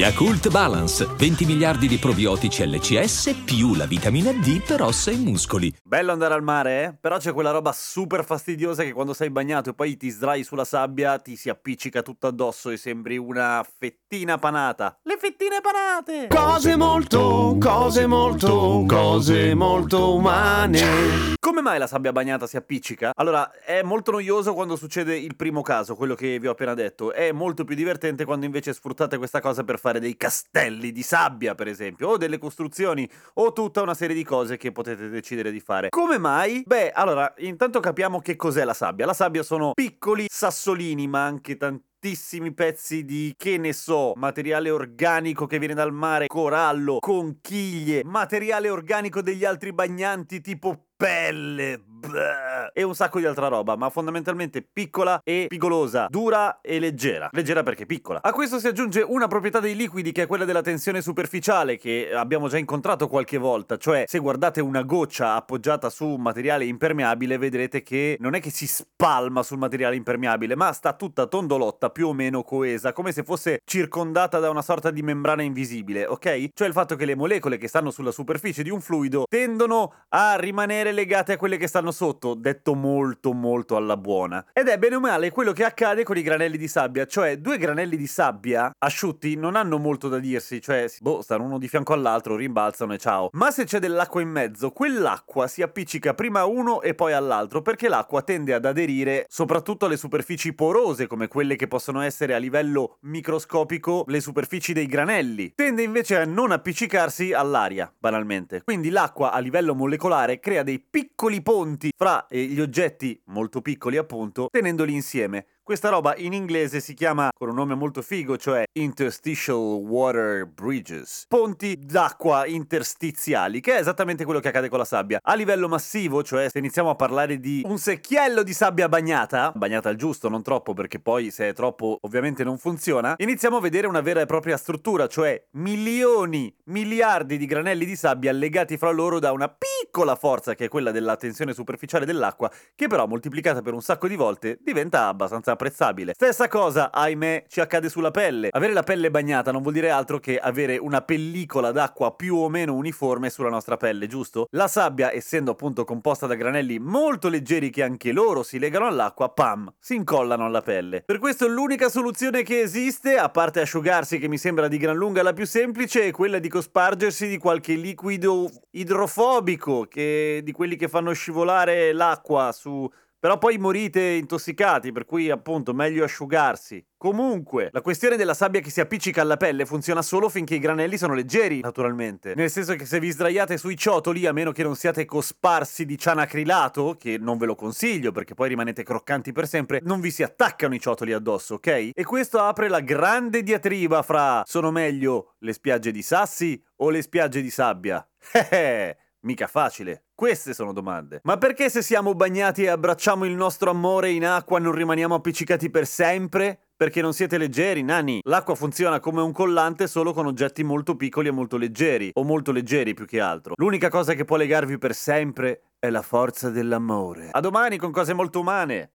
Yakult Balance, 20 miliardi di probiotici LCS più la vitamina D per ossa e muscoli. Bello andare al mare, eh? Però c'è quella roba super fastidiosa che quando sei bagnato e poi ti sdrai sulla sabbia ti si appiccica tutto addosso e sembri una fettina panata. Le fettine panate! Cose molto, cose molto, cose molto umane. Come mai la sabbia bagnata si appiccica? Allora, è molto noioso quando succede il primo caso, quello che vi ho appena detto. È molto più divertente quando invece sfruttate questa cosa per fare dei castelli di sabbia, per esempio, o delle costruzioni, o tutta una serie di cose che potete decidere di fare. Come mai? Beh, allora, intanto capiamo che cos'è la sabbia. La sabbia sono piccoli sassolini, ma anche tantissimi pezzi di, che ne so, materiale organico che viene dal mare, corallo, conchiglie, materiale organico degli altri bagnanti tipo pelle e un sacco di altra roba, ma fondamentalmente piccola e pigolosa, dura e leggera. Leggera perché piccola. A questo si aggiunge una proprietà dei liquidi che è quella della tensione superficiale che abbiamo già incontrato qualche volta, cioè se guardate una goccia appoggiata su un materiale impermeabile vedrete che non è che si spalma sul materiale impermeabile, ma sta tutta tondolotta, più o meno coesa, come se fosse circondata da una sorta di membrana invisibile, ok? Cioè il fatto che le molecole che stanno sulla superficie di un fluido tendono a rimanere legate a quelle che stanno sotto, detto molto molto alla buona. Ed è bene o male quello che accade con i granelli di sabbia, cioè due granelli di sabbia asciutti non hanno molto da dirsi, cioè boh, stanno uno di fianco all'altro, rimbalzano e ciao. Ma se c'è dell'acqua in mezzo, quell'acqua si appiccica prima a uno e poi all'altro, perché l'acqua tende ad aderire soprattutto alle superfici porose, come quelle che possono essere a livello microscopico le superfici dei granelli. Tende invece a non appiccicarsi all'aria, banalmente. Quindi l'acqua a livello molecolare crea dei piccoli ponti fra eh, gli oggetti molto piccoli appunto, tenendoli insieme. Questa roba in inglese si chiama con un nome molto figo, cioè Interstitial Water Bridges, ponti d'acqua interstiziali, che è esattamente quello che accade con la sabbia. A livello massivo, cioè se iniziamo a parlare di un secchiello di sabbia bagnata, bagnata al giusto, non troppo perché poi se è troppo ovviamente non funziona, iniziamo a vedere una vera e propria struttura, cioè milioni, miliardi di granelli di sabbia legati fra loro da una piccola forza che è quella della tensione superficiale dell'acqua, che però moltiplicata per un sacco di volte diventa abbastanza apprezzabile. Stessa cosa, ahimè, ci accade sulla pelle. Avere la pelle bagnata non vuol dire altro che avere una pellicola d'acqua più o meno uniforme sulla nostra pelle, giusto? La sabbia, essendo appunto composta da granelli molto leggeri che anche loro si legano all'acqua, pam, si incollano alla pelle. Per questo l'unica soluzione che esiste, a parte asciugarsi che mi sembra di gran lunga la più semplice, è quella di cospargersi di qualche liquido idrofobico, che, di quelli che fanno scivolare l'acqua su però poi morite intossicati, per cui appunto meglio asciugarsi. Comunque, la questione della sabbia che si appiccica alla pelle funziona solo finché i granelli sono leggeri, naturalmente. Nel senso che se vi sdraiate sui ciotoli, a meno che non siate cosparsi di cianacrilato, che non ve lo consiglio perché poi rimanete croccanti per sempre, non vi si attaccano i ciotoli addosso, ok? E questo apre la grande diatriba fra sono meglio le spiagge di sassi o le spiagge di sabbia? Mica facile. Queste sono domande. Ma perché se siamo bagnati e abbracciamo il nostro amore in acqua non rimaniamo appiccicati per sempre? Perché non siete leggeri, nani. L'acqua funziona come un collante solo con oggetti molto piccoli e molto leggeri, o molto leggeri più che altro. L'unica cosa che può legarvi per sempre è la forza dell'amore. A domani con cose molto umane.